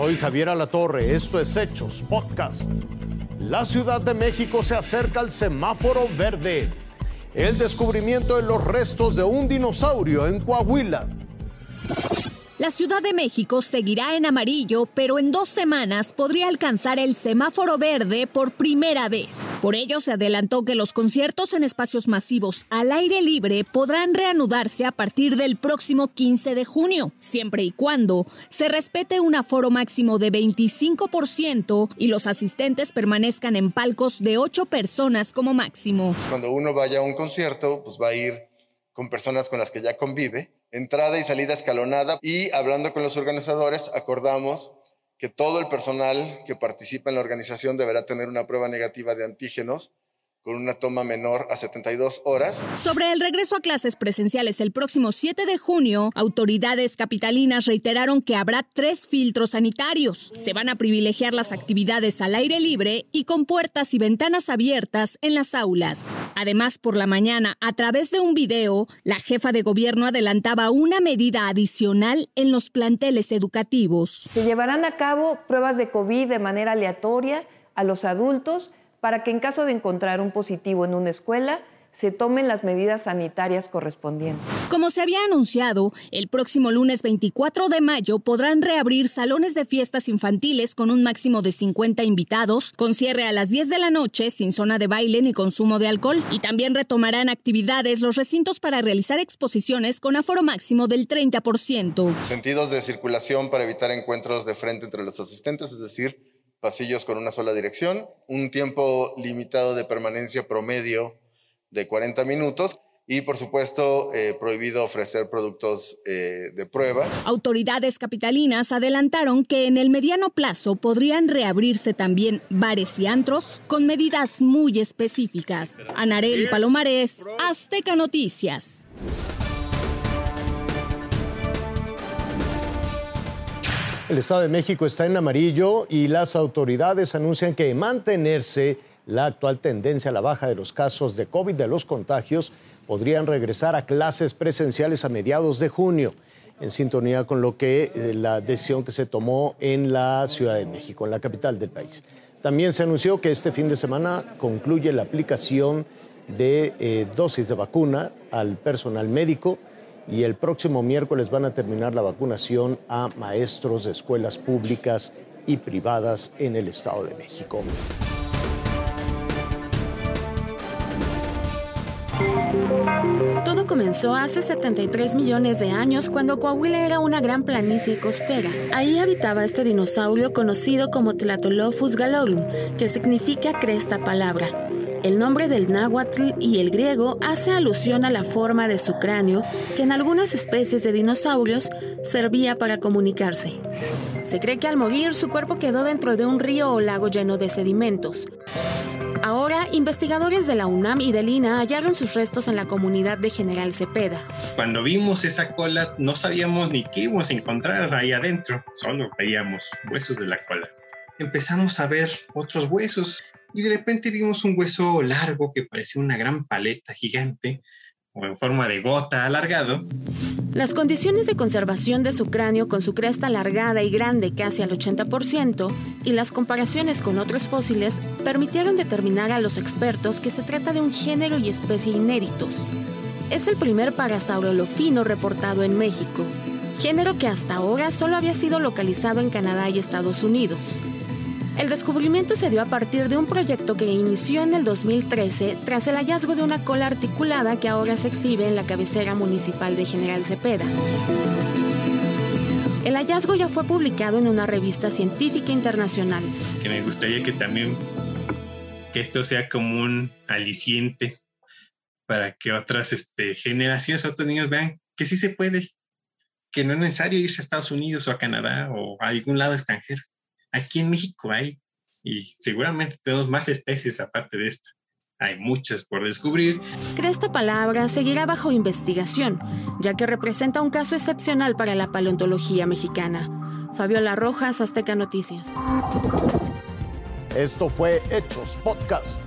Soy Javier Alatorre, esto es Hechos Podcast. La Ciudad de México se acerca al semáforo verde. El descubrimiento de los restos de un dinosaurio en Coahuila. La Ciudad de México seguirá en amarillo, pero en dos semanas podría alcanzar el semáforo verde por primera vez. Por ello, se adelantó que los conciertos en espacios masivos al aire libre podrán reanudarse a partir del próximo 15 de junio, siempre y cuando se respete un aforo máximo de 25% y los asistentes permanezcan en palcos de 8 personas como máximo. Cuando uno vaya a un concierto, pues va a ir con personas con las que ya convive entrada y salida escalonada y hablando con los organizadores acordamos que todo el personal que participa en la organización deberá tener una prueba negativa de antígenos con una toma menor a 72 horas. Sobre el regreso a clases presenciales el próximo 7 de junio, autoridades capitalinas reiteraron que habrá tres filtros sanitarios. Se van a privilegiar las actividades al aire libre y con puertas y ventanas abiertas en las aulas. Además, por la mañana, a través de un video, la jefa de gobierno adelantaba una medida adicional en los planteles educativos. Se llevarán a cabo pruebas de COVID de manera aleatoria a los adultos para que en caso de encontrar un positivo en una escuela, se tomen las medidas sanitarias correspondientes. Como se había anunciado, el próximo lunes 24 de mayo podrán reabrir salones de fiestas infantiles con un máximo de 50 invitados, con cierre a las 10 de la noche, sin zona de baile ni consumo de alcohol, y también retomarán actividades los recintos para realizar exposiciones con aforo máximo del 30%. Sentidos de circulación para evitar encuentros de frente entre los asistentes, es decir, pasillos con una sola dirección, un tiempo limitado de permanencia promedio de 40 minutos y por supuesto eh, prohibido ofrecer productos eh, de prueba. Autoridades capitalinas adelantaron que en el mediano plazo podrían reabrirse también bares y antros con medidas muy específicas. Anarel Palomares, Azteca Noticias. El Estado de México está en amarillo y las autoridades anuncian que mantenerse la actual tendencia a la baja de los casos de COVID de los contagios podrían regresar a clases presenciales a mediados de junio, en sintonía con lo que eh, la decisión que se tomó en la Ciudad de México, en la capital del país. También se anunció que este fin de semana concluye la aplicación de eh, dosis de vacuna al personal médico y el próximo miércoles van a terminar la vacunación a maestros de escuelas públicas y privadas en el Estado de México. Todo comenzó hace 73 millones de años cuando Coahuila era una gran planicie costera. Ahí habitaba este dinosaurio conocido como Tlatolophus galorum, que significa cresta palabra. El nombre del náhuatl y el griego hace alusión a la forma de su cráneo, que en algunas especies de dinosaurios servía para comunicarse. Se cree que al morir su cuerpo quedó dentro de un río o lago lleno de sedimentos. Ahora, investigadores de la UNAM y del INA hallaron sus restos en la comunidad de General Cepeda. Cuando vimos esa cola, no sabíamos ni qué íbamos a encontrar ahí adentro, solo veíamos huesos de la cola. Empezamos a ver otros huesos y de repente vimos un hueso largo que parecía una gran paleta gigante o en forma de gota alargado. Las condiciones de conservación de su cráneo con su cresta alargada y grande casi al 80% y las comparaciones con otros fósiles permitieron determinar a los expertos que se trata de un género y especie inéditos. Es el primer parasaurolofino reportado en México, género que hasta ahora solo había sido localizado en Canadá y Estados Unidos. El descubrimiento se dio a partir de un proyecto que inició en el 2013 tras el hallazgo de una cola articulada que ahora se exhibe en la cabecera municipal de General Cepeda. El hallazgo ya fue publicado en una revista científica internacional. Que me gustaría que también que esto sea como un aliciente para que otras este, generaciones, otros niños vean que sí se puede, que no es necesario irse a Estados Unidos o a Canadá o a algún lado extranjero Aquí en México hay, y seguramente tenemos más especies aparte de esta. Hay muchas por descubrir. Esta palabra seguirá bajo investigación, ya que representa un caso excepcional para la paleontología mexicana. Fabiola Rojas, Azteca Noticias. Esto fue Hechos Podcast.